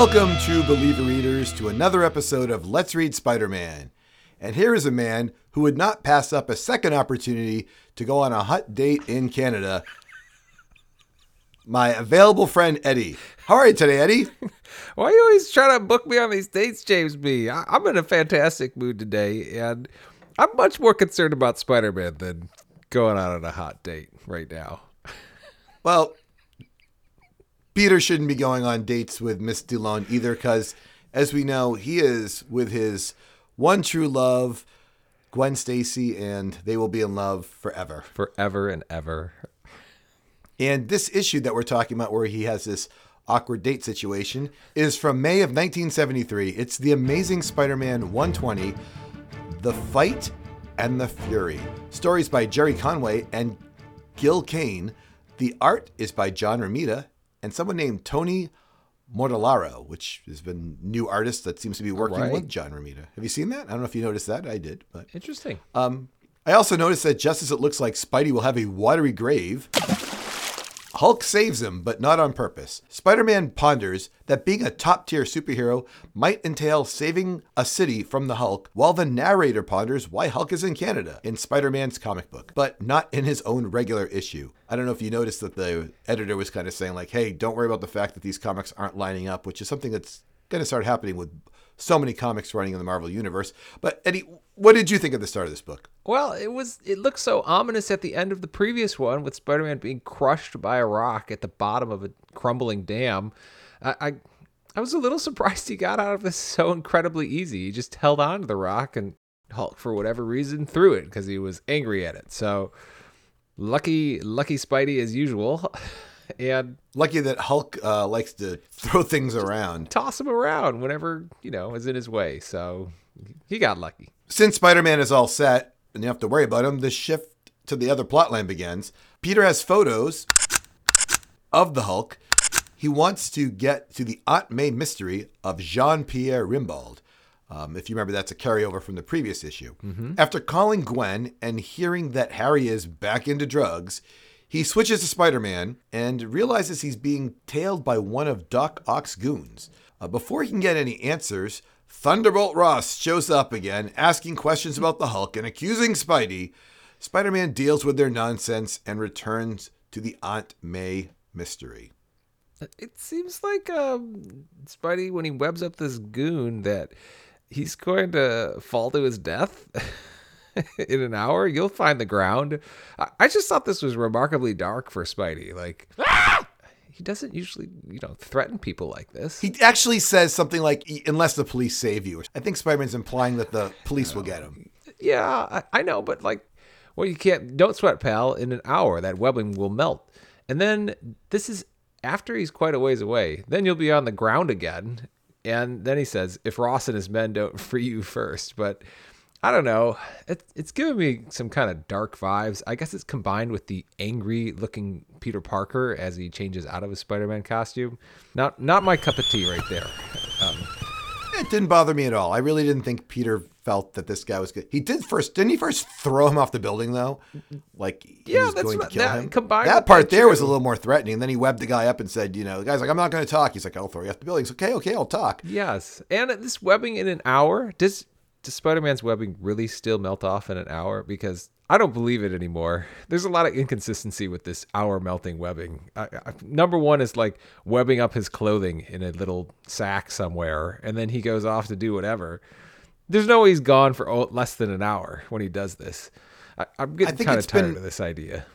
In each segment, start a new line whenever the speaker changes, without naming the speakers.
Welcome, true believer readers, to another episode of Let's Read Spider Man. And here is a man who would not pass up a second opportunity to go on a hot date in Canada. My available friend Eddie. How are you today, Eddie?
Why are you always trying to book me on these dates, James B? I- I'm in a fantastic mood today, and I'm much more concerned about Spider Man than going out on a hot date right now.
Well, Peter shouldn't be going on dates with Miss DeLone either, because as we know, he is with his one true love, Gwen Stacy, and they will be in love forever.
Forever and ever.
And this issue that we're talking about, where he has this awkward date situation, is from May of 1973. It's The Amazing Spider Man 120 The Fight and the Fury. Stories by Gerry Conway and Gil Kane. The art is by John Romita and someone named Tony Mortellaro, which has been new artist that seems to be working
Right.
with John Romita. Have you seen that? I don't know if you noticed that. I did, but
Interesting.
um, I also noticed that just as it looks like Spidey will have a watery grave, Hulk saves him, but not on purpose. Spider Man ponders that being a top tier superhero might entail saving a city from the Hulk, while the narrator ponders why Hulk is in Canada in Spider Man's comic book, but not in his own regular issue. I don't know if you noticed that the editor was kind of saying, like, hey, don't worry about the fact that these comics aren't lining up, which is something that's going to start happening with so many comics running in the Marvel Universe. But, Eddie, what did you think of the start of this book?
Well, it was it looked so ominous at the end of the previous one with Spider-Man being crushed by a rock at the bottom of a crumbling dam. I I, I was a little surprised he got out of this so incredibly easy. He just held on to the rock and Hulk for whatever reason threw it because he was angry at it. So lucky lucky Spidey as usual. And
Lucky that Hulk uh, likes to throw things around.
toss him around whenever, you know, is in his way. So he got lucky.
Since Spider Man is all set and you have to worry about him, the shift to the other plotline begins. Peter has photos of the Hulk. He wants to get to the Aunt May mystery of Jean Pierre Rimbaud. Um, if you remember, that's a carryover from the previous issue. After calling Gwen and hearing that Harry is back into drugs, he switches to Spider Man and realizes he's being tailed by one of Doc Ock's goons. Uh, before he can get any answers, Thunderbolt Ross shows up again, asking questions about the Hulk and accusing Spidey. Spider Man deals with their nonsense and returns to the Aunt May mystery.
It seems like um, Spidey, when he webs up this goon, that he's going to fall to his death in an hour. You'll find the ground. I, I just thought this was remarkably dark for Spidey. Like, he doesn't usually, you know, threaten people like this.
He actually says something like, unless the police save you. I think Spider Man's implying that the police will get him.
yeah, I, I know, but like, well, you can't. Don't sweat, pal. In an hour, that webbing will melt, and then this is after he's quite a ways away. Then you'll be on the ground again, and then he says, "If Ross and his men don't free you first, but. I don't know. It, it's giving me some kind of dark vibes. I guess it's combined with the angry looking Peter Parker as he changes out of his Spider-Man costume. Not not my cup of tea right there. Um,
It didn't bother me at all. I really didn't think Peter felt that this guy was good. He did first, didn't he first throw him off the building though? Like he
Yeah,
was
that's
going to kill
that-
him.
combined
that part
that,
there was a little more threatening. And then he webbed the guy up and said, you know, the guy's like, I'm not going to talk. He's like, I'll throw you off the building. He's okay, okay, I'll talk.
Yes, and this webbing in an hour does does Spider Man's webbing really still melt off in an hour? Because I don't believe it anymore. There's a lot of inconsistency with this hour melting webbing. I, I, number one is like webbing up his clothing in a little sack somewhere, and then he goes off to do whatever. There's no way he's gone for oh, less than an hour when he does this. I, I'm getting kind of tired
been-
of this idea.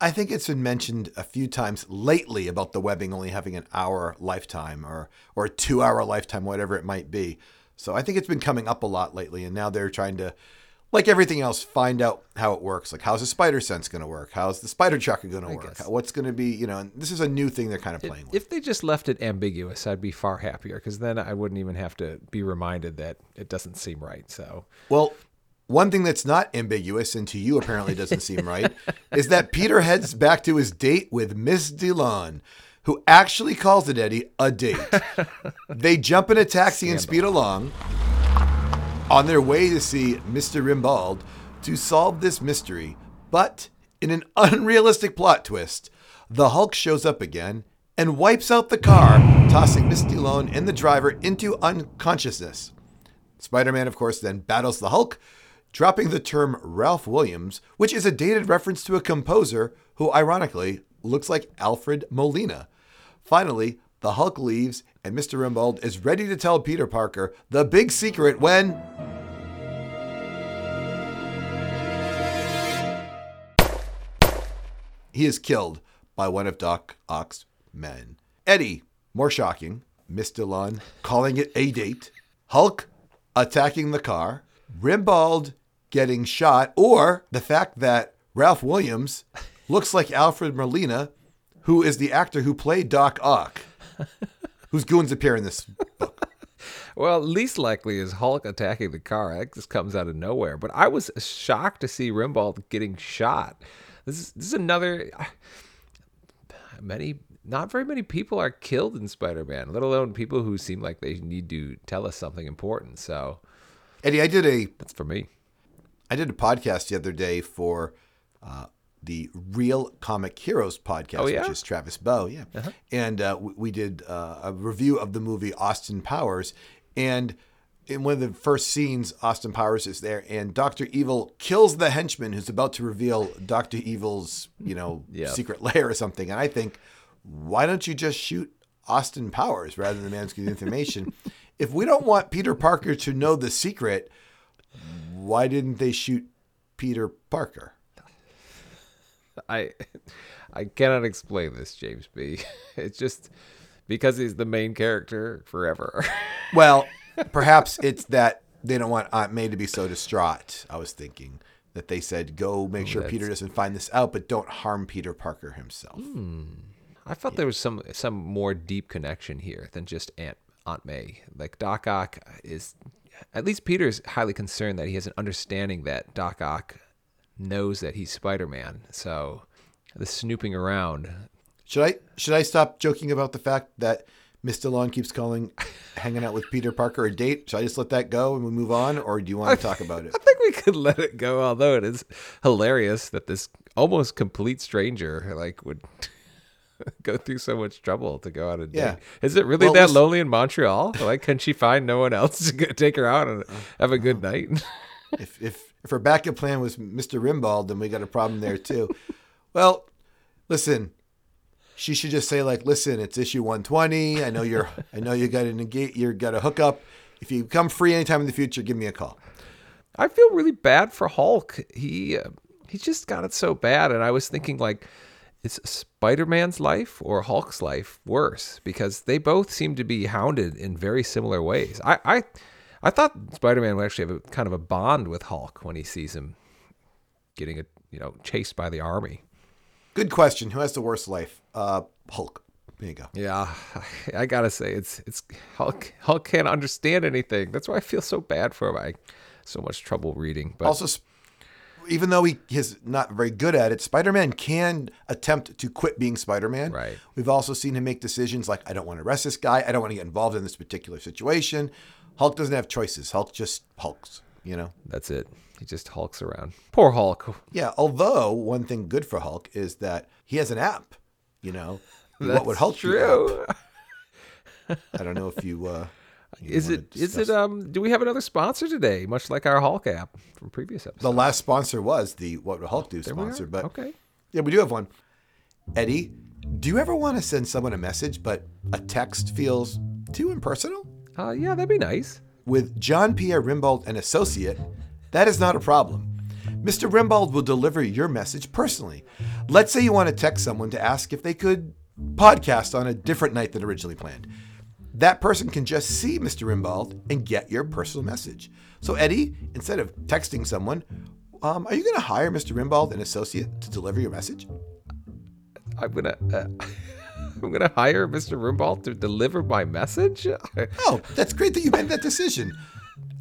I think it's been mentioned a few times lately about the webbing only having an hour lifetime or or a two hour lifetime, whatever it might be. So I think it's been coming up a lot lately, and now they're trying to, like everything else, find out how it works. Like how's the spider sense going to work? How's the spider tracker going to work? What's going to be? You know, and this is a new thing they're kind of playing with.
If they just left it ambiguous, I'd be far happier because then I wouldn't even have to be reminded that it doesn't seem right. So
Well, one thing that's not ambiguous and to you apparently doesn't seem right is that Peter heads back to his date with Miss DeLon, who actually calls it Eddie a date. they jump in a taxi and speed along on their way to see Mr. Rimbald to solve this mystery. But in an unrealistic plot twist, the Hulk shows up again and wipes out the car, tossing Miss Stallone and the driver into unconsciousness. Spider Man, of course, then battles the Hulk, dropping the term Ralph Williams, which is a dated reference to a composer who, ironically, looks like Alfred Molina. Finally, the Hulk leaves, and Mr. Rimbold is ready to tell Peter Parker the big secret when. He is killed by one of Doc Ock's men. Eddie, more shocking, Miss Dillon calling it a date, Hulk attacking the car, Rimbald getting shot, or the fact that Ralph Williams looks like Alfred Molina, who is the actor who played Doc Ock, whose goons appear in this book.
Well, least likely is Hulk attacking the car. That just comes out of nowhere. But I was shocked to see Rimbald getting shot. This is this is another. Many, not very many people are killed in Spider-Man, let alone people who seem like they need to tell us something important. So
Eddie, I did a
that's for me.
I did a podcast the other day for uh, the Real Comic Heroes podcast,
Oh, yeah? Uh-huh.
which is Travis Bow. Yeah. And uh, we, we did uh, a review of the movie Austin Powers. And in one of the first scenes, Austin Powers is there, and Dr. Evil kills the henchman who's about to reveal Dr. Evil's, you know,
Yeah.
secret lair or something. And I think, why don't you just shoot Austin Powers rather than the man's getting information? if we don't want Peter Parker to know the secret, why didn't they shoot Peter Parker?
I I cannot explain this, James B. It's just because he's the main character forever.
Well, perhaps it's that they don't want Aunt May to be so distraught. I was thinking that they said, go make oh, sure Peter doesn't find this out, but don't harm Peter Parker himself. Hmm.
I thought there was some some more deep connection here than just Aunt Aunt May. Like Doc Ock is at least Peter is highly concerned that he has an understanding that Doc Ock knows that he's Spider-Man. So the snooping around.
Should I should I stop joking about the fact that Miss DeLon keeps calling hanging out with Peter Parker a date? Should I just let that go and we move on, or do you want to talk about it?
I think we could let it go, although it is hilarious that this almost complete stranger like would go through so much trouble to go out and
Yeah.
date. Is it really
Well,
that lonely in Montreal? Like, can she find no one else to take her out and have a good night?
if if if her backup plan was Mr. Rimbald, then we got a problem there too. well, listen, she should just say like, "Listen, it's issue 120. I know you're, I know you got to negate, you got a hookup. If you come free anytime in the future, give me a call."
I feel really bad for Hulk. He uh, he just got it so bad, and I was thinking like, is Spider Man's life or Hulk's life worse? Because they both seem to be hounded in very similar ways. I I, I thought Spider Man would actually have a kind of a bond with Hulk when he sees him getting a you know chased by the army.
Good question. Who has the worst life? Uh, Hulk. There you go.
Yeah, I gotta say it's it's Hulk. Hulk can't understand anything. That's why I feel so bad for him. I so much trouble reading. But
Also, even though he is not very good at it, Spider-Man can attempt to quit being Spider-Man.
Right.
We've also seen him make decisions like, "I don't want to arrest this guy. I don't want to get involved in this particular situation." Hulk doesn't have choices. Hulk just hulks. You know.
that's it. He just hulks around. Poor Hulk.
Yeah. Although one thing good for Hulk is that he has an app. You know. what would Hulk do?
true?
I don't know if you. Uh, you
Is it is it um do we have another sponsor today, much like our Hulk app from previous episodes?
The last sponsor was the What Would Hulk Do sponsor, but
okay.
Yeah, we do have one. Eddie, do you ever want to send someone a message, but a text feels too impersonal?
Uh yeah, that'd be nice.
With John Pierre Rimbaud, an associate, that is not a problem. Mr. Rimbaud will deliver your message personally. Let's say you want to text someone to ask if they could podcast on a different night than originally planned. That person can just see Mr. Rimbaud and get your personal message. So, Eddie, instead of texting someone, um, are you going to hire Mr. Rimbaud, an associate, to deliver your message?
I'm gonna uh, I'm gonna hire Mr. Rimbaud to deliver my message.
Oh, that's great that you made that decision.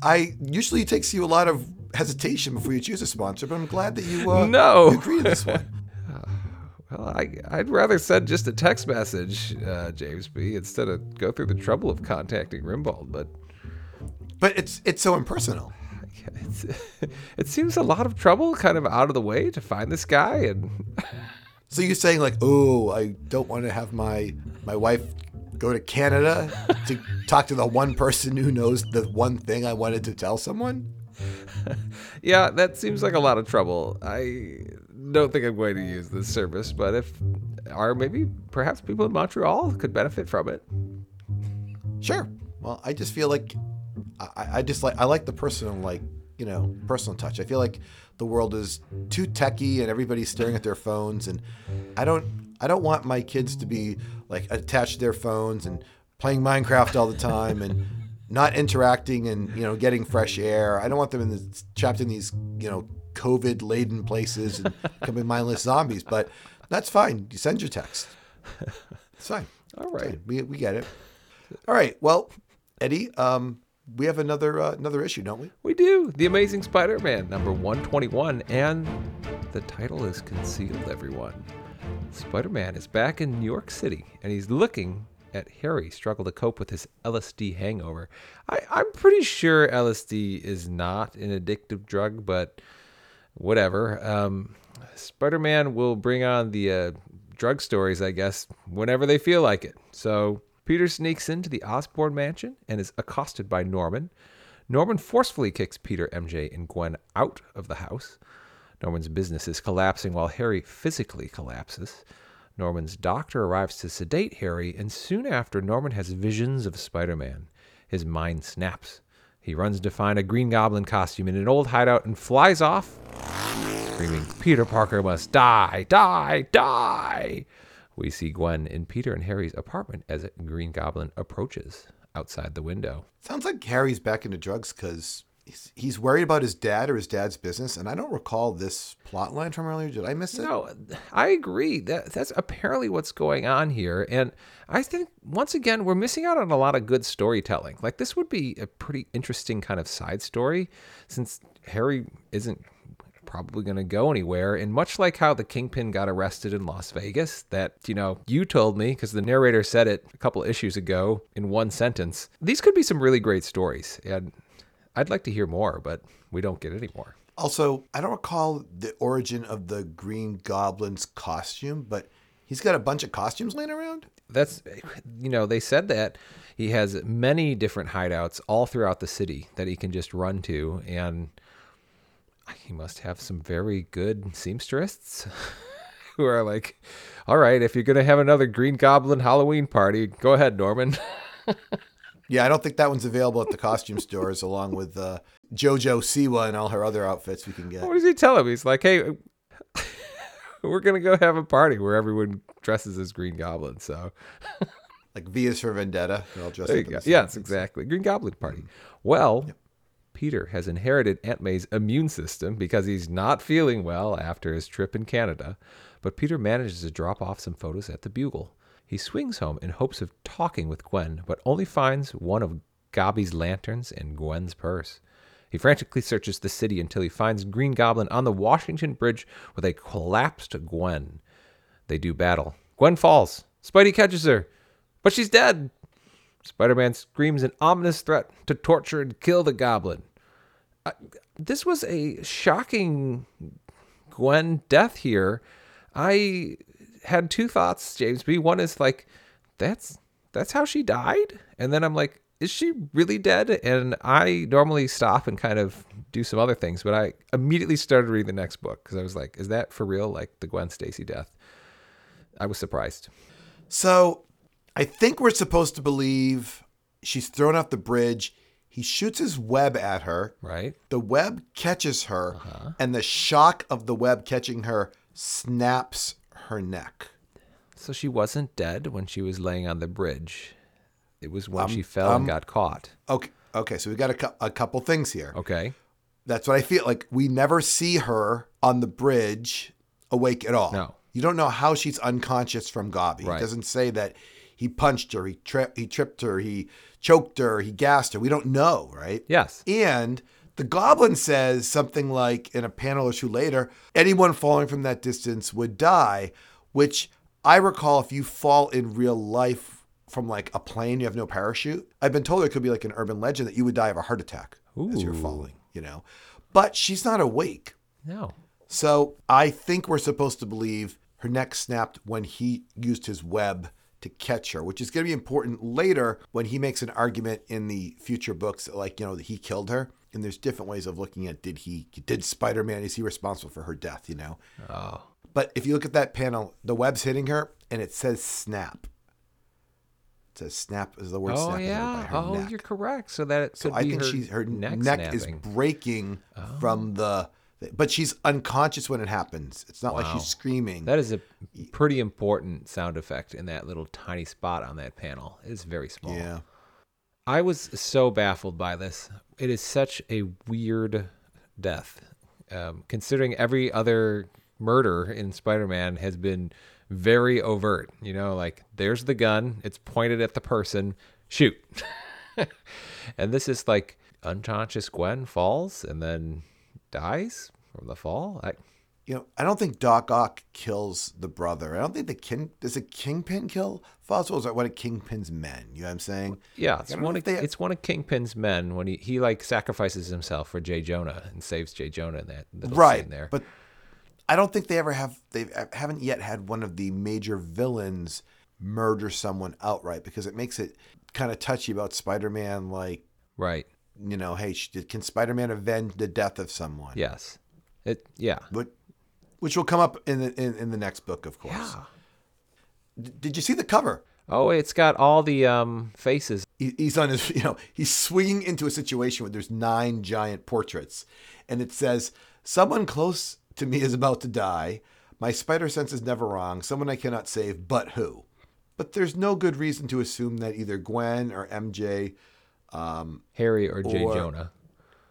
I usually it takes you a lot of hesitation before you choose a sponsor, but I'm glad that you uh,
No.
you agreed to this one.
well, I I'd rather send just a text message, uh, James B, instead of go through the trouble of contacting Rimbaud. But
But it's it's so impersonal.
it's, it seems a lot of trouble, kind of out of the way, to find this guy and.
So you're saying like, oh, I don't want to have my my wife go to Canada to talk to the one person who knows the one thing I wanted to tell someone?
Yeah, that seems like a lot of trouble. I don't think I'm going to use this service, but if, or maybe perhaps people in Montreal could benefit from it.
Sure. Well, I just feel like I, I just like I like the personal like you know personal touch. I feel like the world is too techy and everybody's staring at their phones, and I don't I don't want my kids to be like attached to their phones and playing Minecraft all the time and not interacting and you know getting fresh air. I don't want them in the, trapped in these you know COVID laden places and becoming mindless zombies. But that's fine. You send your text. It's fine.
All right.
We, we get it. All right. Well, Eddie, um, we have another uh, another issue, don't we?
We do. The Amazing Spider Man, number 121. And the title is concealed, everyone. Spider Man is back in New York City and he's looking at Harry struggle to cope with his LSD hangover. I, I'm pretty sure LSD is not an addictive drug, but whatever. Um, Spider Man will bring on the uh, drug stories, I guess, whenever they feel like it. So Peter sneaks into the Osborn mansion and is accosted by Norman. Norman forcefully kicks Peter, MJ, and Gwen out of the house. Norman's business is collapsing while Harry physically collapses. Norman's doctor arrives to sedate Harry, and soon after, Norman has visions of Spider Man. His mind snaps. He runs to find a Green Goblin costume in an old hideout and flies off, screaming, Peter Parker must die, die, die! We see Gwen in Peter and Harry's apartment as a Green Goblin approaches outside the window.
Sounds like Harry's back into drugs because he's, he's worried about his dad or his dad's business. And I don't recall this plot line from earlier. Did I miss it?
No, I agree. That that's apparently what's going on here, and I think once again we're missing out on a lot of good storytelling. Like this would be a pretty interesting kind of side story, since Harry isn't probably going to go anywhere. And much like how the Kingpin got arrested in Las Vegas, that, you know, you told me because the narrator said it a couple issues ago in one sentence, these could be some really great stories. And I'd like to hear more, but we don't get any more.
Also, I don't recall the origin of the Green Goblin's costume, but he's got a bunch of costumes laying around.
That's, you know, they said that he has many different hideouts all throughout the city that he can just run to. And he must have some very good seamstresses who are like, all right, if you're going to have another Green Goblin Halloween party, go ahead, Norman.
Yeah, I don't think that one's available at the costume stores, along with uh, JoJo Siwa and all her other outfits we can get.
what does he tell him? He's like, hey, we're going to go have a party where everyone dresses as Green Goblin. So
Like V is for Vendetta. They're all dressed
there
up.
Yes, exactly. Green Goblin party. Well, Peter has inherited Aunt May's immune system because he's not feeling well after his trip in Canada, but Peter manages to drop off some photos at the Bugle. He swings home in hopes of talking with Gwen, but only finds one of Gobby's lanterns and Gwen's purse. He frantically searches the city until he finds Green Goblin on the Washington Bridge with a collapsed Gwen. They do battle. Gwen falls. Spidey catches her, but she's dead. Spider Man screams an ominous threat to torture and kill the goblin. This was a shocking Gwen death here. I had two thoughts, James B. One is like, that's that's how she died, and then I'm like, is she really dead? And I normally stop and kind of do some other things, but I immediately started reading the next book because I was like, is that for real? Like the Gwen Stacy death? I was surprised.
So I think we're supposed to believe she's thrown off the bridge. He shoots his web at her.
Right?
The web catches her, and the shock of the web catching her snaps her neck.
So she wasn't dead when she was laying on the bridge. It was when
Um,
she fell
um,
and got caught.
Okay, okay, so we got a, cou- a couple things here.
Okay.
That's what I feel like. We never see her on the bridge awake at all.
No.
You don't know how she's unconscious from Gobby.
Right.
It doesn't say that he punched her, he, tri- he tripped her, he choked her, he gassed her. We don't know, right?
Yes.
And the goblin says something like in a panel or two later, anyone falling from that distance would die, which I recall if you fall in real life from like a plane, you have no parachute. I've been told there could be like an urban legend that you would die of a heart attack as you're falling, you know. But she's not awake.
No.
So I think we're supposed to believe her neck snapped when he used his web to catch her, which is going to be important later when he makes an argument in the future books, like, you know, that he killed her. And there's different ways of looking at did he, did Spider Man, is he responsible for her death, you know?
Oh.
But if you look at that panel, the web's hitting her and it says snap. It says snap is the word
Oh
snap.
yeah. Oh,
neck.
you're correct. So that
So I think
her
she's her
neck,
neck, is
snapping. Oh.
breaking from oh. the, but she's unconscious when it happens. It's not like she's screaming.
That is a pretty important sound effect in that little tiny spot on that panel. It's very small.
yeah.
I was so baffled by this. It is such a weird death, um, considering every other murder in Spider-Man has been very overt. You know, like there's the gun, it's pointed at the person, shoot. and this is like unconscious Gwen falls and then dies from the fall. I,
You know, I don't think Doc Ock kills the brother. I don't think the king does a kingpin kill Foswell. Is that one of Kingpin's men? You know what I'm saying?
Yeah, it's one of it's one of Kingpin's men when he, he like sacrifices himself for Jay Jonah and saves Jay Jonah in that little
right
scene there.
But I don't think they ever have. They haven't yet had one of the major villains murder someone outright because it makes it kind of touchy about Spider-Man. Like,
right.
You know, hey, can Spider-Man avenge the death of someone?
Yes. It yeah.
But which will come up in the in, in the next book, of course.
Yeah.
D- did you see the cover?
Oh, it's got all the um faces.
he, he's on his, you know, he's swinging into a situation where there's nine giant portraits, and it says, "Someone close to me is about to die. My spider sense is never wrong. Someone I cannot save, but who?" But there's no good reason to assume that either Gwen or MJ
Harry or Jay
Or-
Jonah.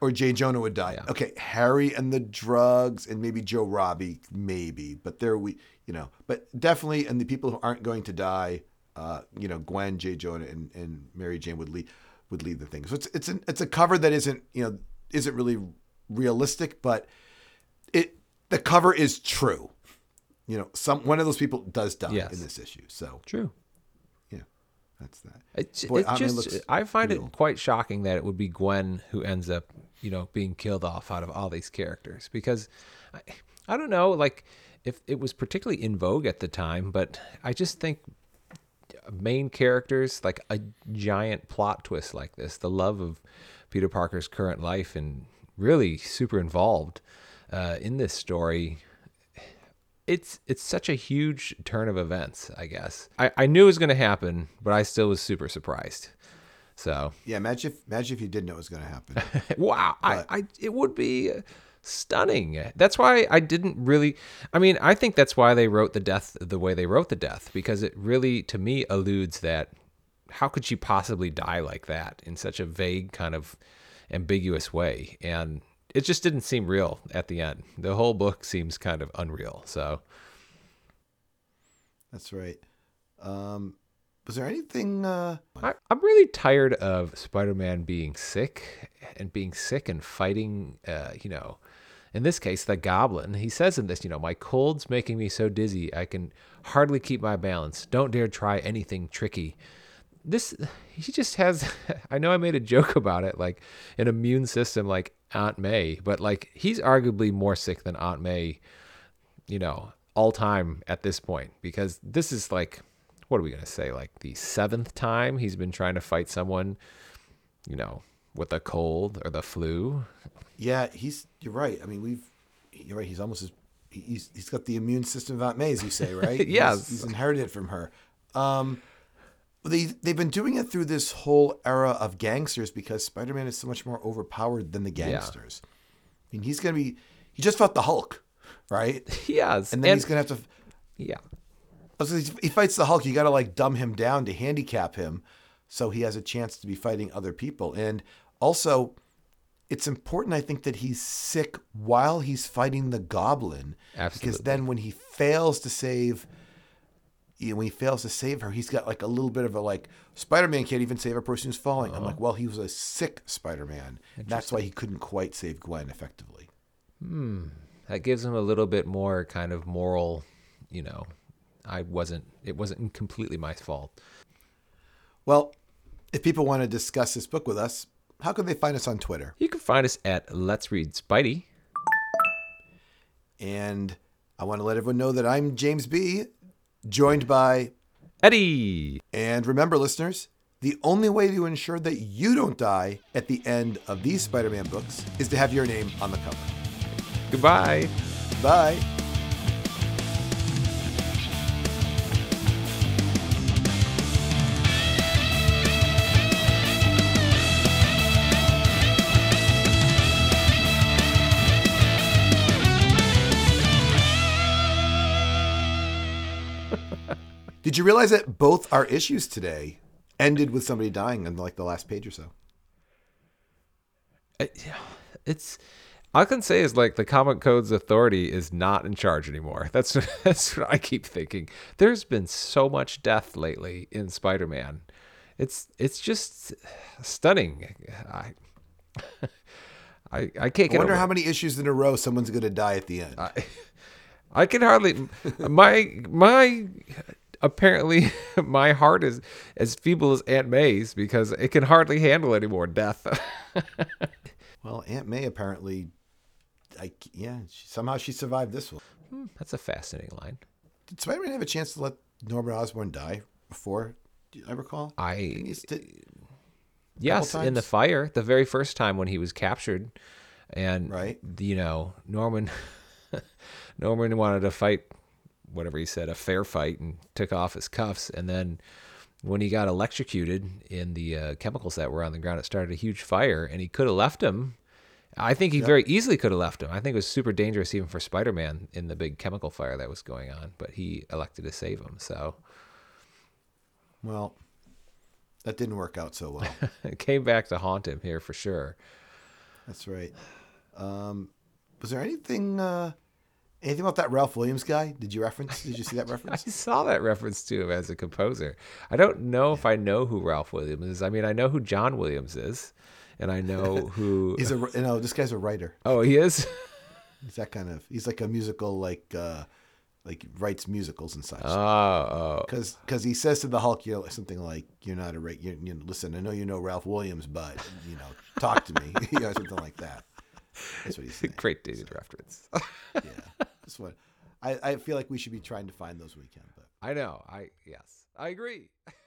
or Jay Jonah would die.
Yeah.
Okay, Harry and the drugs, and maybe Joe Robbie, maybe, but there we, you know, but definitely, and the people who aren't going to die, uh, you know, Gwen, Jay Jonah, and, and Mary Jane would lead would lead the thing. So it's it's an, it's a cover that isn't you know isn't really realistic, but it the cover is true. You know, some one of those people does die
Yes.
in this issue. So
True.
That's that.
It's,
Boy,
it
I mean, it
just I find it quite shocking that it would be Gwen who ends up, you know, being killed off out of all these characters because I, I don't know, like if it was particularly in vogue at the time, but I just think main characters like a giant plot twist like this, the love of Peter Parker's current life and really super involved uh, in this story it's it's such a huge turn of events, I guess. I, I knew it was gonna happen, but I still was super surprised. So
Yeah, imagine if imagine if you didn't know it was going to happen.
wow, I, I it would be stunning. That's why I didn't really I mean, I think that's why they wrote the death the way they wrote the death, because it really to me alludes that how could she possibly die like that in such a vague kind of ambiguous way? And it just didn't seem real at the end. The whole book seems kind of unreal. So
That's right. Um, was there anything? Uh,
I, I'm really tired of Spider-Man being sick and being sick and fighting. Uh, you know, in this case, the Goblin. He says in this, you know, my cold's making me so dizzy I can hardly keep my balance. Don't dare try anything tricky. This he just has. I know I made a joke about it, like an immune system like Aunt May, but like he's arguably more sick than Aunt May. You know, all time at this point because this is like what are we going to say like the seventh time he's been trying to fight someone you know with a cold or the flu
yeah, he's. You're right. I mean, we've. You're right. He's almost as. He's he's got the immune system of Aunt May, as you say, right? He's- He's, inherited it from her. Um, they they've been doing it through this whole era of gangsters because Spider-Man is so much more overpowered than the gangsters. I mean, he's gonna be. He just fought the Hulk, right?
yes
And then he's gonna have to.
yeah
was he fights the Hulk. You got to like dumb him down to handicap him, so he has a chance to be fighting other people. And also, it's important, I think, that he's sick while he's fighting the Goblin, because then when he fails to save, you know, when he fails to save her, he's got like a little bit of a like Spider-Man can't even save a person who's falling. I'm uh-huh. like, well, he was a sick Spider-Man. That's why he couldn't quite save Gwen effectively. Hmm.
that gives him a little bit more kind of moral you know i wasn't it wasn't completely my fault
Well, if people want to discuss this book with us, how can they find us on Twitter?
you can find us at let's read spidey
And I want to let everyone know that I'm James B, joined by,
Eddie.
and remember, listeners, the only way to ensure that you don't die at the end of these Spider Man books is to have your name on the cover.
Goodbye.
Bye. Did you realize that both our issues today ended with somebody dying in like the last page or so?
It- It's all I can say is like the Comic Code's authority is not in charge anymore. That's that's what I keep thinking. There's been so much death lately in Spider-Man. It's it's just stunning. I I, I can't
I wonder
over
how many issues in a row someone's going to die at the end.
I, I can hardly my my apparently my heart is as feeble as Aunt May's because it can hardly handle any more death.
Well, Aunt May apparently, I yeah, she, somehow she survived this one.
Hmm, that's a fascinating line.
Did Spider-Man have a chance to let Norman Osborn die before? Do I recall?
I yes, in the fire, the very first time when he was captured, and
Right.
you know Norman Norman wanted to fight whatever he said a fair fight and took off his cuffs, and then when he got electrocuted in the uh, chemicals that were on the ground, it started a huge fire, and he could have left him. I think he very easily could have left him. I think it was super dangerous even for Spider-Man in the big chemical fire that was going on, but he elected to save him. So
well, that didn't work out so well.
it came back to haunt him here for sure.
That's right. Um, was there anything uh, anything about that Ralph Williams guy? Did you reference? Did you see that reference?
I saw that reference to him as a composer. I don't know if I know who Ralph Williams is. I mean, I know who John Williams is, and I know who.
He's a you know this guy's a writer.
oh, he is.
He's that kind of. He's like a musical like uh, like writes musicals and such.
Oh, oh,
Because he says to the Hulk, you know, something like, "You're not a right. You, you know, listen. I know you know Ralph Williams, but you know, talk to me." you know, something like that. That's what he's saying.
great dated reference.
Yeah, that's what I, I feel like we should be trying to find those weekend. But
I know. I yes, I agree.